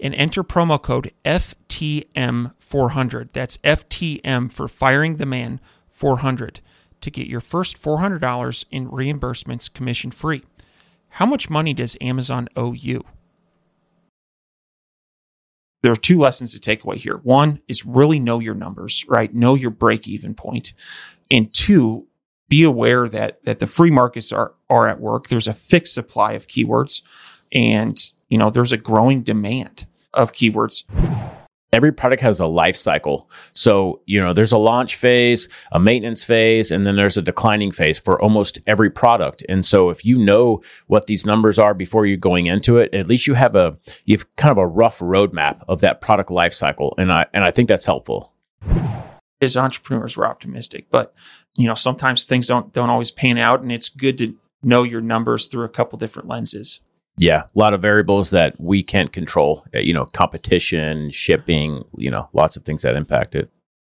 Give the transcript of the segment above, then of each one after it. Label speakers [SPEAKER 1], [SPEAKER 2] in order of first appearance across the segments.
[SPEAKER 1] and enter promo code FTM400. That's FTM for Firing the Man 400 to get your first $400 in reimbursements commission free. How much money does Amazon owe you? There are two lessons to take away here. One is really know your numbers, right? Know your break even point. And two, be aware that that the free markets are are at work. There's a fixed supply of keywords and you know there's a growing demand of keywords
[SPEAKER 2] every product has a life cycle. So, you know, there's a launch phase, a maintenance phase, and then there's a declining phase for almost every product. And so if you know what these numbers are before you're going into it, at least you have a you've kind of a rough roadmap of that product life cycle. And I and I think that's helpful.
[SPEAKER 1] As entrepreneurs, we're optimistic, but you know, sometimes things don't don't always pan out and it's good to know your numbers through a couple different lenses.
[SPEAKER 2] Yeah, a lot of variables that we can't control. Uh, you know, competition, shipping, you know, lots of things that impact it.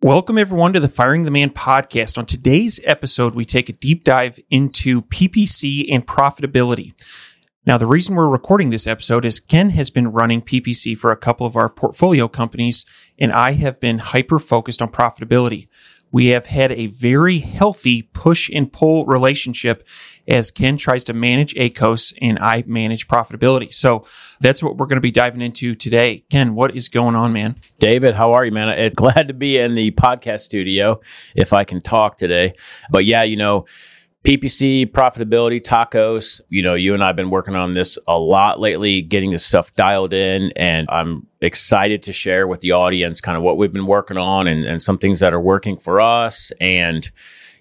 [SPEAKER 1] Welcome, everyone, to the Firing the Man podcast. On today's episode, we take a deep dive into PPC and profitability. Now, the reason we're recording this episode is Ken has been running PPC for a couple of our portfolio companies, and I have been hyper focused on profitability. We have had a very healthy push and pull relationship as Ken tries to manage ACOS and I manage profitability. So that's what we're going to be diving into today. Ken, what is going on, man?
[SPEAKER 2] David, how are you, man? Glad to be in the podcast studio if I can talk today. But yeah, you know, PPC, profitability, tacos. You know, you and I have been working on this a lot lately, getting this stuff dialed in. And I'm excited to share with the audience kind of what we've been working on and, and some things that are working for us. And,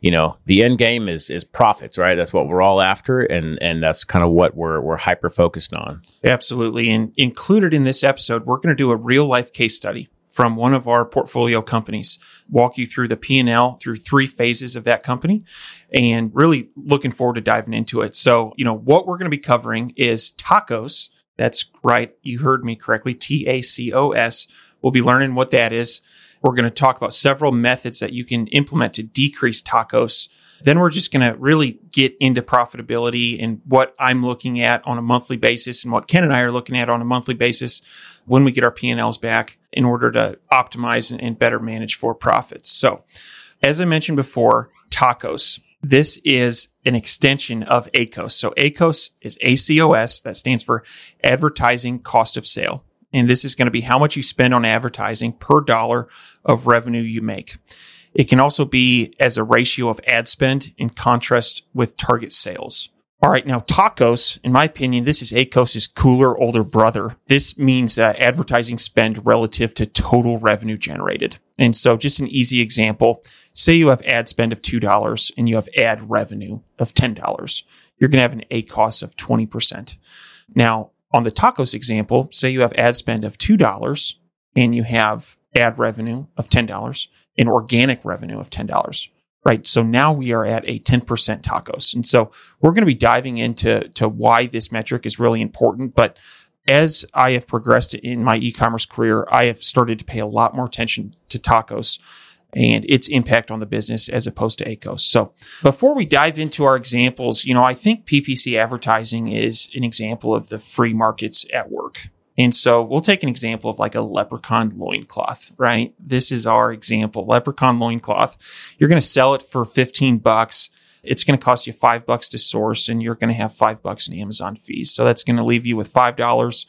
[SPEAKER 2] you know, the end game is is profits, right? That's what we're all after, and and that's kind of what we're we're hyper focused on.
[SPEAKER 1] Absolutely. And included in this episode, we're going to do a real life case study from one of our portfolio companies walk you through the p&l through three phases of that company and really looking forward to diving into it. So you know what we're going to be covering is tacos. That's right. You heard me correctly. T-a-c-o-s we'll be learning what that is. We're going to talk about several methods that you can implement to decrease tacos then we're just going to really get into profitability and what I'm looking at on a monthly basis and what Ken and I are looking at on a monthly basis when we get our P&Ls back in order to optimize and better manage for profits. So, as I mentioned before, tacos. This is an extension of ACOS. So ACOS is ACOS, that stands for advertising cost of sale. And this is going to be how much you spend on advertising per dollar of revenue you make. It can also be as a ratio of ad spend in contrast with target sales. All right, now tacos, in my opinion, this is ACOS's cooler older brother. This means uh, advertising spend relative to total revenue generated. And so, just an easy example say you have ad spend of $2 and you have ad revenue of $10. You're going to have an ACOS of 20%. Now, on the tacos example, say you have ad spend of $2 and you have ad revenue of $10 and organic revenue of $10 right so now we are at a 10% tacos and so we're going to be diving into to why this metric is really important but as i have progressed in my e-commerce career i have started to pay a lot more attention to tacos and its impact on the business as opposed to ACOS. So before we dive into our examples, you know, I think PPC advertising is an example of the free markets at work. And so we'll take an example of like a leprechaun loincloth, right? This is our example, leprechaun loincloth. You're going to sell it for 15 bucks. It's going to cost you five bucks to source and you're going to have five bucks in Amazon fees. So that's going to leave you with $5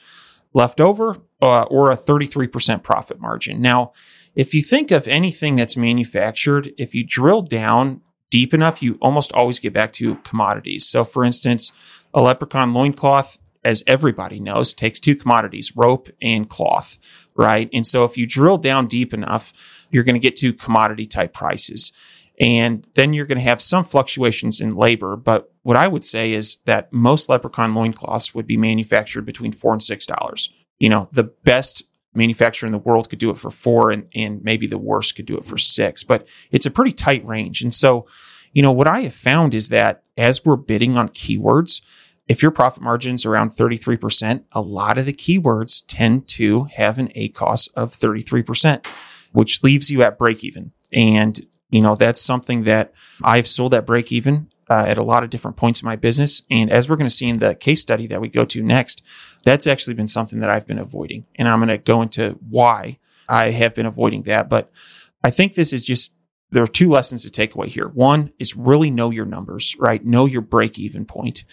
[SPEAKER 1] left over uh, or a 33% profit margin. Now, if you think of anything that's manufactured, if you drill down deep enough, you almost always get back to commodities. So, for instance, a leprechaun loincloth, as everybody knows, takes two commodities, rope and cloth, right? And so, if you drill down deep enough, you're going to get to commodity type prices. And then you're going to have some fluctuations in labor. But what I would say is that most leprechaun loincloths would be manufactured between four and six dollars. You know, the best manufacturer in the world could do it for four and, and maybe the worst could do it for six, but it's a pretty tight range. And so, you know, what I have found is that as we're bidding on keywords, if your profit margin's around 33%, a lot of the keywords tend to have an ACOS of 33%, which leaves you at break even. And, you know, that's something that I've sold at break even uh, at a lot of different points in my business. And as we're going to see in the case study that we go to next, that's actually been something that I've been avoiding. And I'm going to go into why I have been avoiding that. But I think this is just, there are two lessons to take away here. One is really know your numbers, right? Know your break even point.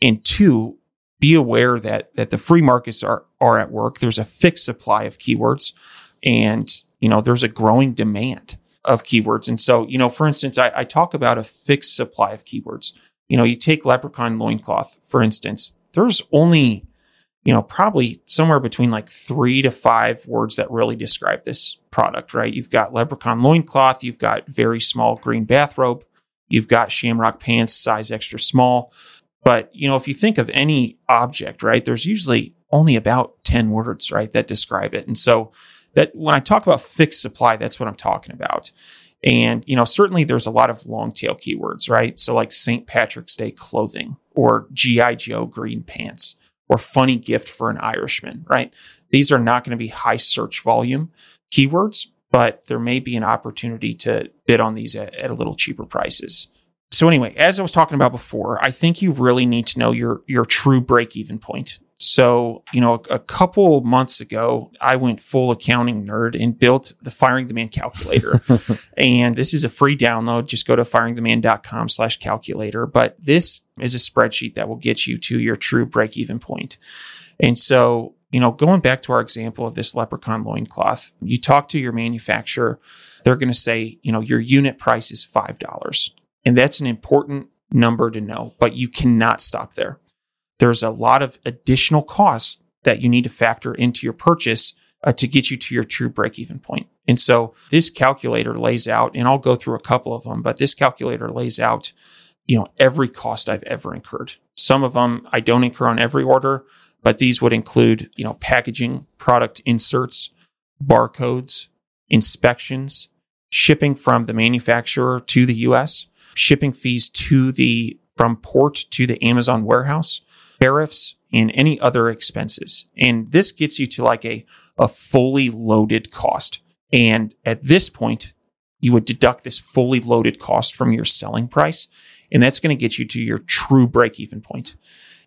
[SPEAKER 1] And two, be aware that, that the free markets are, are at work. There's a fixed supply of keywords and, you know, there's a growing demand of keywords. And so, you know, for instance, I, I talk about a fixed supply of keywords. You know, you take leprechaun loincloth, for instance, there's only you know, probably somewhere between like three to five words that really describe this product, right? You've got leprechaun loincloth, you've got very small green bathrobe, you've got shamrock pants, size extra small. But, you know, if you think of any object, right, there's usually only about 10 words, right, that describe it. And so that when I talk about fixed supply, that's what I'm talking about. And, you know, certainly there's a lot of long tail keywords, right? So like St. Patrick's Day clothing or G.I. Joe green pants or funny gift for an Irishman, right? These are not going to be high search volume keywords, but there may be an opportunity to bid on these at, at, a little cheaper prices. So anyway, as I was talking about before, I think you really need to know your your true break even point. So, you know, a, a, couple months ago, I went full accounting nerd and built the Firing the Man calculator. and this is a free download. Just go to firingtheman.com slash calculator. But this is a spreadsheet that will get you to your true break even point. And so, you know, going back to our example of this leprechaun loincloth, you talk to your manufacturer, they're going to say, you know, your unit price is $5. And that's an important number to know, but you cannot stop there there's a lot of additional costs that you need to factor into your purchase uh, to get you to your true break even point. And so this calculator lays out, and I'll go through a couple of them, but this calculator lays out, you know, every cost I've ever incurred. Some of them I don't incur on every order, but these would include, you know, packaging, product inserts, barcodes, inspections, shipping from the manufacturer to the US, shipping fees to the from port to the Amazon warehouse, tariffs, and any other expenses. And this gets you to like a, a fully loaded cost. And at this point, you would deduct this fully loaded cost from your selling price. And that's going to get you to your true break even point.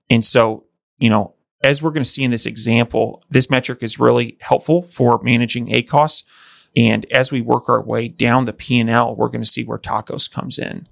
[SPEAKER 1] And so, you know, as we're going to see in this example, this metric is really helpful for managing ACOS. And as we work our way down the P&L, we're going to see where TACOS comes in.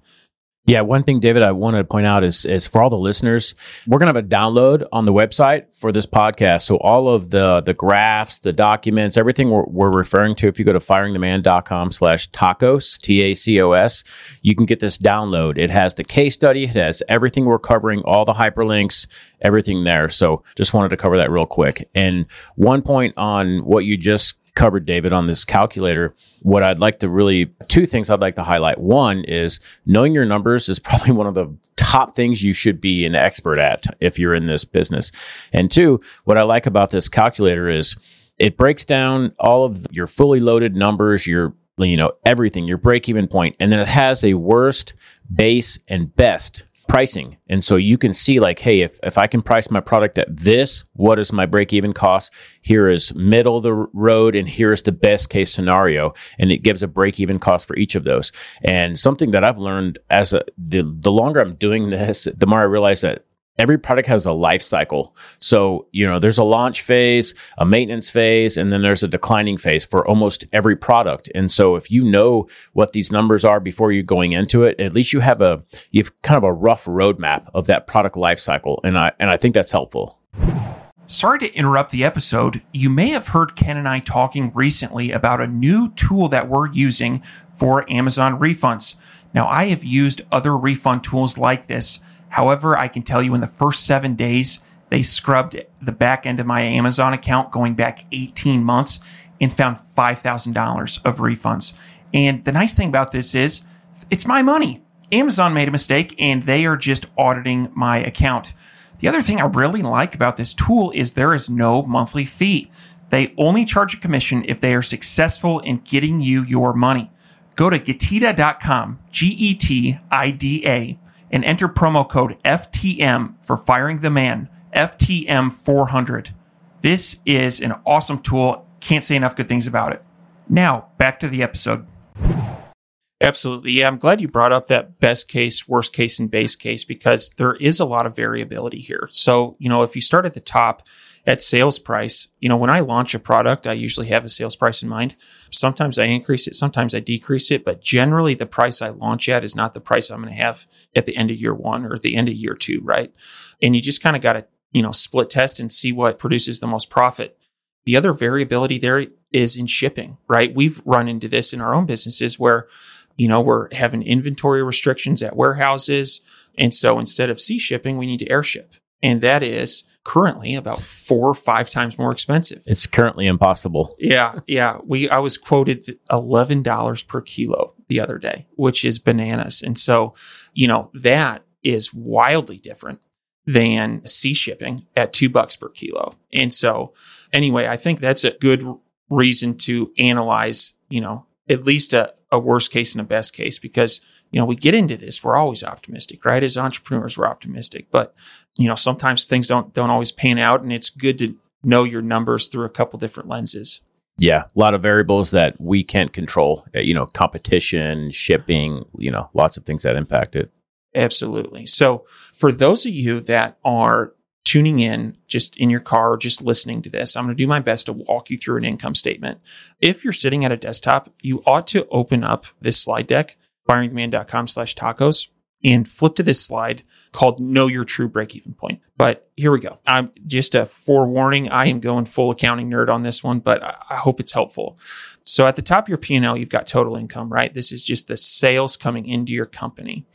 [SPEAKER 2] Yeah, one thing, David, I wanted to point out is, is for all the listeners, we're to have a download on the website for this podcast. So all of the the graphs, the documents, everything we're, we're referring to, if you go to firingtheman.com slash tacos, T-A-C-O-S, you can get this download. It has the case study. It has everything we're covering, all the hyperlinks, everything there. So just wanted to cover that real quick. And one point on what you just covered, David, on this calculator, what I'd like to really, two things I'd like to highlight. One is knowing your numbers is probably one of the top things you should be an expert at if you're in this business. And two, what I like about this calculator is it breaks down all of your fully loaded numbers, your you know everything your break even point and then it has a worst base and best pricing. And so you can see like, hey, if, if I can price my product at this, what is my break even cost? Here is middle of the road and here is the best case scenario. And it gives a break even cost for each of those. And something that I've learned as a, the, the longer I'm doing this, the more I realize that every product has a life cycle. So, you know, there's a launch phase, a maintenance phase, and then there's a declining phase for almost every product. And so if you know what these numbers are before you're going into it, at least you have a you've kind of a rough roadmap of that product life cycle. And I and I think that's helpful.
[SPEAKER 1] Sorry to interrupt the episode. You may have heard Ken and I talking recently about a new tool that we're using for Amazon refunds. Now, I have used other refund tools like this. However, I can tell you in the first seven days, they scrubbed the back end of my Amazon account going back 18 months and found $5,000 of refunds. And the nice thing about this is it's my money. Amazon made a mistake and they are just auditing my account. The other thing I really like about this tool is there is no monthly fee. They only charge a commission if they are successful in getting you your money. Go to getida.com, G E T I D A, and enter promo code FTM for firing the man, FTM 400. This is an awesome tool. Can't say enough good things about it. Now, back to the episode. Absolutely. Yeah, I'm glad you brought up that best case, worst case, and base case because there is a lot of variability here. So, you know, if you start at the top at sales price, you know, when I launch a product, I usually have a sales price in mind. Sometimes I increase it, sometimes I decrease it, but generally the price I launch at is not the price I'm going to have at the end of year one or at the end of year two, right? And you just kind of got to, you know, split test and see what produces the most profit. The other variability there is in shipping, right? We've run into this in our own businesses where you know, we're having inventory restrictions at warehouses. And so instead of sea shipping, we need to airship. And that is currently about four or five times more expensive.
[SPEAKER 2] It's currently impossible.
[SPEAKER 1] Yeah. Yeah. We, I was quoted $11 per kilo the other day, which is bananas. And so, you know, that is wildly different than sea shipping at two bucks per kilo. And so, anyway, I think that's a good reason to analyze, you know, at least a, a worst case and a best case because you know we get into this we're always optimistic right as entrepreneurs we're optimistic but you know sometimes things don't don't always pan out and it's good to know your numbers through a couple different lenses.
[SPEAKER 2] Yeah a lot of variables that we can't control uh, you know competition shipping you know lots of things that impact it.
[SPEAKER 1] Absolutely. So for those of you that are tuning in just in your car, just listening to this, I'm going to do my best to walk you through an income statement. If you're sitting at a desktop, you ought to open up this slide deck, firingtheman.com slash tacos, and flip to this slide called Know Your True Break Even Point. But here we go. I'm just a forewarning. I am going full accounting nerd on this one, but I hope it's helpful. So at the top of your P&L, you've got total income, right? This is just the sales coming into your company.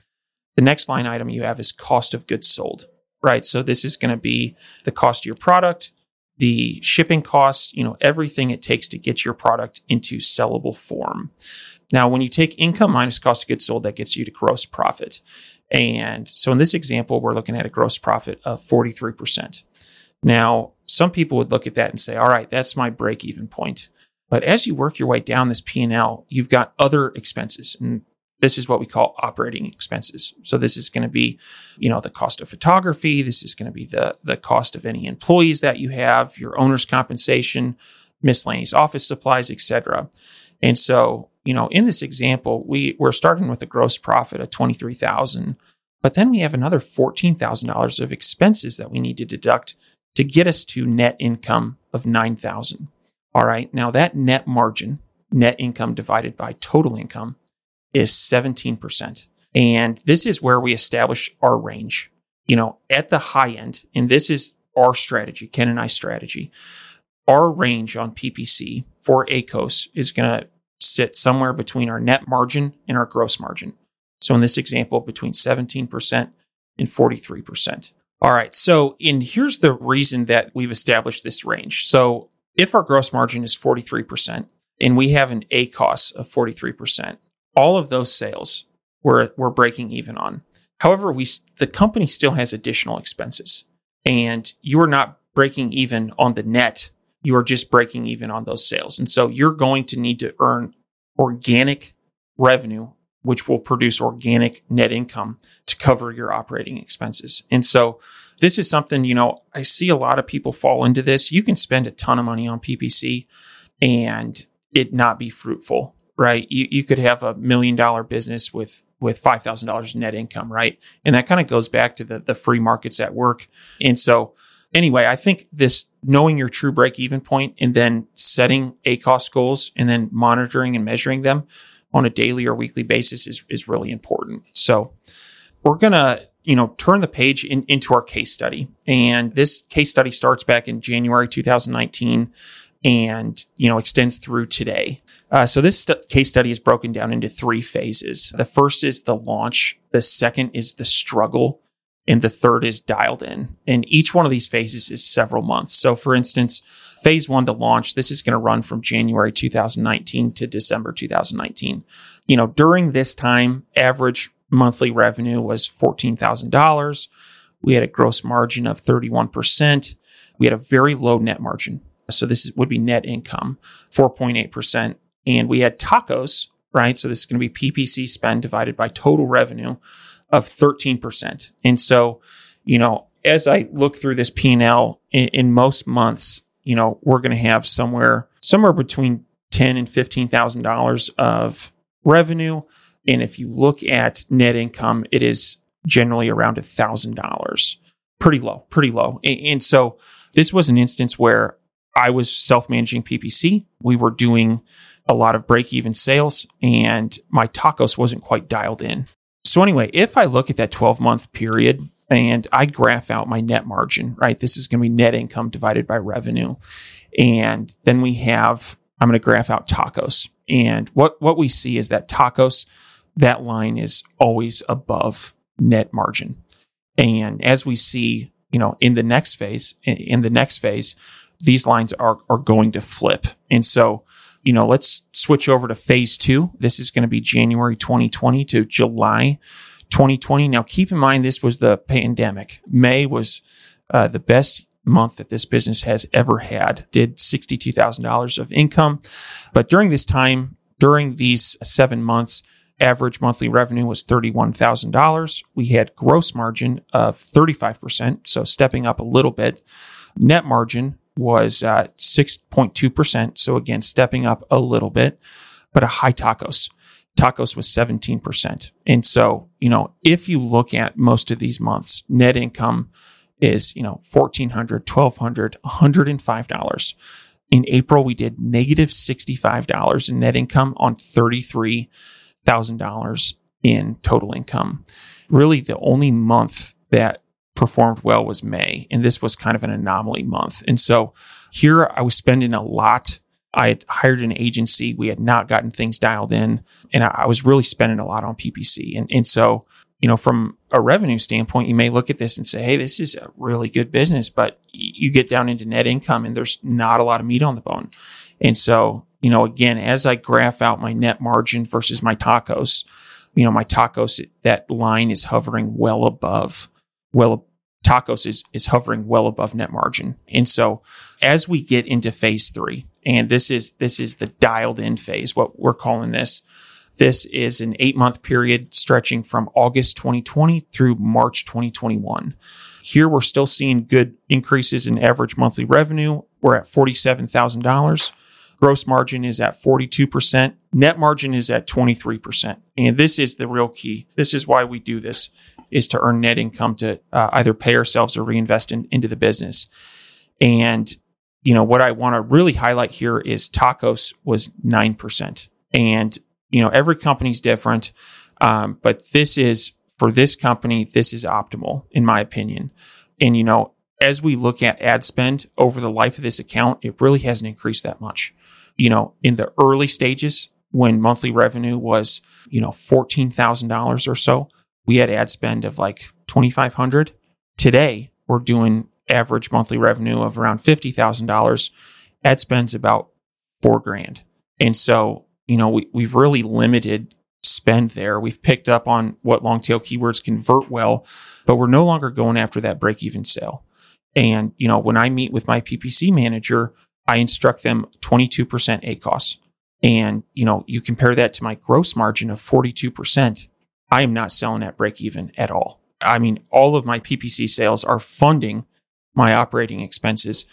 [SPEAKER 1] The next line item you have is cost of goods sold right? So this is going to be the cost of your product, the shipping costs, you know, everything it takes to get your product into sellable form. Now, when you take income minus cost of goods sold, that gets you to gross profit. And so in this example, we're looking at a gross profit of 43%. Now, some people would look at that and say, all right, that's my break even point. But as you work your way down this P&L, you've got other expenses. And this is what we call operating expenses. So this is going to be, you know, the cost of photography. This is going to be the the cost of any employees that you have, your owner's compensation, miscellaneous office supplies, etc. And so, you know, in this example, we we're starting with a gross profit of twenty three thousand, but then we have another fourteen thousand dollars of expenses that we need to deduct to get us to net income of nine thousand. All right, now that net margin, net income divided by total income is 17%. And this is where we establish our range. You know, at the high end, and this is our strategy, Ken and I strategy, our range on PPC for ACOS is going to sit somewhere between our net margin and our gross margin. So in this example, between 17% and 43%. All right. So, and here's the reason that we've established this range. So, if our gross margin is 43% and we have an ACOS of 43%, all of those sales we're, we're breaking even on. However, we the company still has additional expenses, and you are not breaking even on the net. You are just breaking even on those sales, and so you're going to need to earn organic revenue, which will produce organic net income to cover your operating expenses. And so, this is something you know I see a lot of people fall into this. You can spend a ton of money on PPC, and it not be fruitful right? You, you could have a million dollar business with with five thousand dollars net income, right? And that kind of goes back to the the free markets at work. And so, anyway, I think this knowing your true break even point and then setting ACOS goals and then monitoring and measuring them on a daily or weekly basis is is really important. So, we're gonna you know turn the page in, into our case study, and this case study starts back in January 2019 and you know extends through today. Uh, so this st- case study is broken down into three phases. The first is the launch. The second is the struggle. And the third is dialed in. And each one of these phases is several months. So for instance, phase one, the launch, this is going to run from January 2019 to December 2019. You know, during this time, average monthly revenue was $14,000. We had a gross margin of 31%. We had a very low net margin. So this would be net income, 4.8%. And we had tacos, right? So this is going to be PPC spend divided by total revenue of 13%. And so, you know, as I look through this P&L in, in most months, you know, we're going to have somewhere somewhere between 10 and $15,000 of revenue. And if you look at net income, it is generally around $1,000. Pretty low, pretty low. And, and so this was an instance where I was self managing PPC. We were doing a lot of break even sales, and my tacos wasn't quite dialed in. So, anyway, if I look at that 12 month period and I graph out my net margin, right, this is going to be net income divided by revenue. And then we have, I'm going to graph out tacos. And what, what we see is that tacos, that line is always above net margin. And as we see, you know, in the next phase, in the next phase, these lines are, are going to flip. And so, you know, let's switch over to phase two. This is going to be January 2020 to July 2020. Now, keep in mind, this was the pandemic. May was uh, the best month that this business has ever had, did $62,000 of income. But during this time, during these seven months, average monthly revenue was $31,000. We had gross margin of 35%, so stepping up a little bit. Net margin was uh, 6.2%. So again, stepping up a little bit, but a high tacos. Tacos was 17%. And so, you know, if you look at most of these months, net income is, you know, $1,400, $1,200, $105. In April, we did negative $65 in net income on $33,000 in total income. Really, the only month that performed well was May. And this was kind of an anomaly month. And so here I was spending a lot. I had hired an agency. We had not gotten things dialed in. And I, was really spending a lot on PPC. And, and so, you know, from a revenue standpoint, you may look at this and say, hey, this is a really good business. But you get down into net income and there's not a lot of meat on the bone. And so, you know, again, as I graph out my net margin versus my tacos, you know, my tacos, that line is hovering well above well, tacos is, is hovering well above net margin. And so as we get into phase three, and this is, this is the dialed in phase, what we're calling this. This is an eight month period stretching from August 2020 through March 2021. Here we're still seeing good increases in average monthly revenue. We're at $47,000. Gross margin is at 42%. Net margin is at 23%. And this is the real key. This is why we do this is to earn net income to uh, either pay ourselves or reinvest in, into the business. And, you know, what I want to really highlight here is tacos was 9%. And, you know, every company's different. Um, but this is, for this company, this is optimal, in my opinion. And, you know, as we look at ad spend over the life of this account, it really hasn't increased that much. You know, in the early stages, when monthly revenue was, you know, $14,000 or so, we had ad spend of like 2500 today we're doing average monthly revenue of around $50000 ad spend's about four grand. And so you know we, we've really limited spend there. We've picked up on what long tail keywords convert well but we're no longer going after that break even sale. And you know when i meet with my ppc manager i instruct them 22% acos and you know you compare that to my gross margin of 42% I am not selling at break even at all. I mean, all of my PPC sales are funding my operating expenses.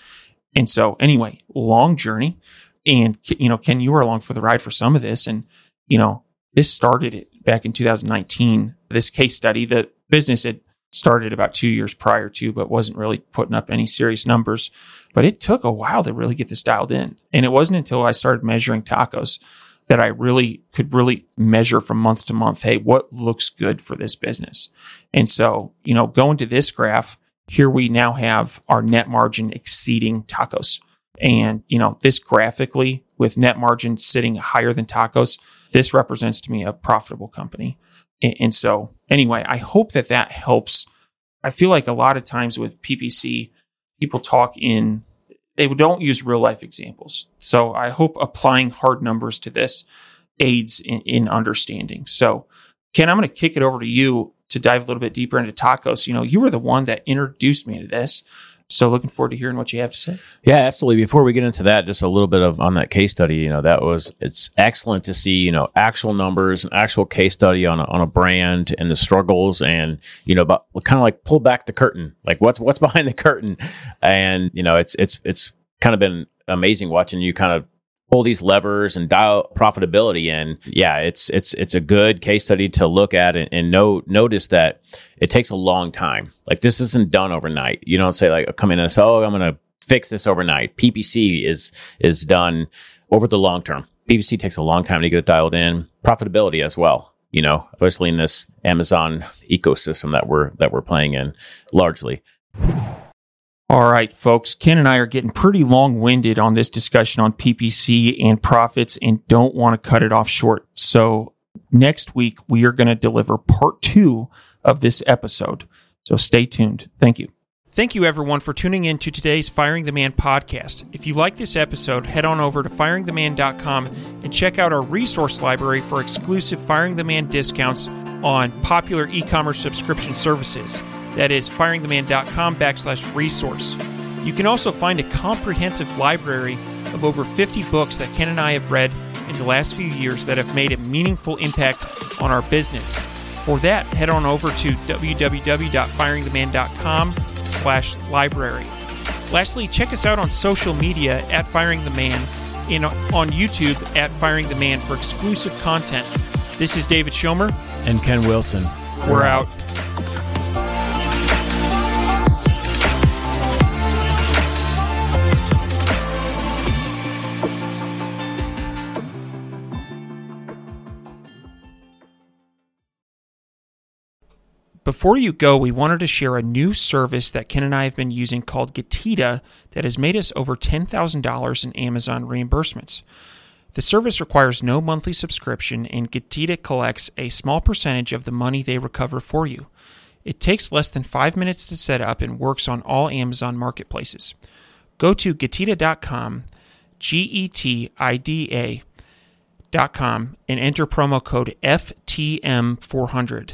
[SPEAKER 1] And so, anyway, long journey. And, you know, Ken, you were along for the ride for some of this. And, you know, this started back in 2019. This case study, the business had started about two years prior to, but wasn't really putting up any serious numbers. But it took a while to really get this dialed in. And it wasn't until I started measuring tacos that I really could really measure from month to month. Hey, what looks good for this business? And so, you know, going to this graph, here we now have our net margin exceeding tacos. And, you know, this graphically with net margin sitting higher than tacos, this represents to me a profitable company. And, and so, anyway, I hope that that helps. I feel like a lot of times with PPC, people talk in, they don't use real life examples. So I hope applying hard numbers to this aids in, in understanding. So, Ken, I'm going to kick it over to you to dive a little bit deeper into tacos. You know, you were the one that introduced me to this. So looking forward to hearing what you have to say.
[SPEAKER 2] Yeah, absolutely. Before we get into that, just a little bit of on that case study. You know, that was it's excellent to see you know actual numbers, an actual case study on a, on a brand and the struggles, and you know, but kind of like pull back the curtain, like what's what's behind the curtain, and you know, it's it's it's kind of been amazing watching you kind of pull these levers and dial profitability in, yeah, it's it's it's a good case study to look at and, and know, notice that it takes a long time. Like this isn't done overnight. You don't say like come in and say, oh, I'm going to fix this overnight. PPC is is done over the long term. PPC takes a long time to get it dialed in. Profitability as well. You know, especially in this Amazon ecosystem that we're that we're playing in largely.
[SPEAKER 1] All right, folks. Ken and I are getting pretty long winded on this discussion on PPC and profits and don't want to cut it off short. So, next week, we are going to deliver part two of this episode. So, stay tuned. Thank you. Thank you, everyone, for tuning in to today's Firing the Man podcast. If you like this episode, head on over to firingtheman.com and check out our resource library for exclusive Firing the Man discounts on popular e commerce subscription services. That is firingtheman.com backslash resource. You can also find a comprehensive library of over 50 books that Ken and I have read in the last few years that have made a meaningful impact on our business. For that, head on over to www.firingtheman.com slash library. Lastly, check us out on social media at Firing the Man and on YouTube at Firing the Man for exclusive content. This is David Schomer.
[SPEAKER 2] And Ken Wilson.
[SPEAKER 1] We're out. Before you go, we wanted to share a new service that Ken and I have been using called Getida that has made us over $10,000 in Amazon reimbursements. The service requires no monthly subscription, and Getida collects a small percentage of the money they recover for you. It takes less than five minutes to set up and works on all Amazon marketplaces. Go to Getida.com, G E T I D A.com, and enter promo code FTM400.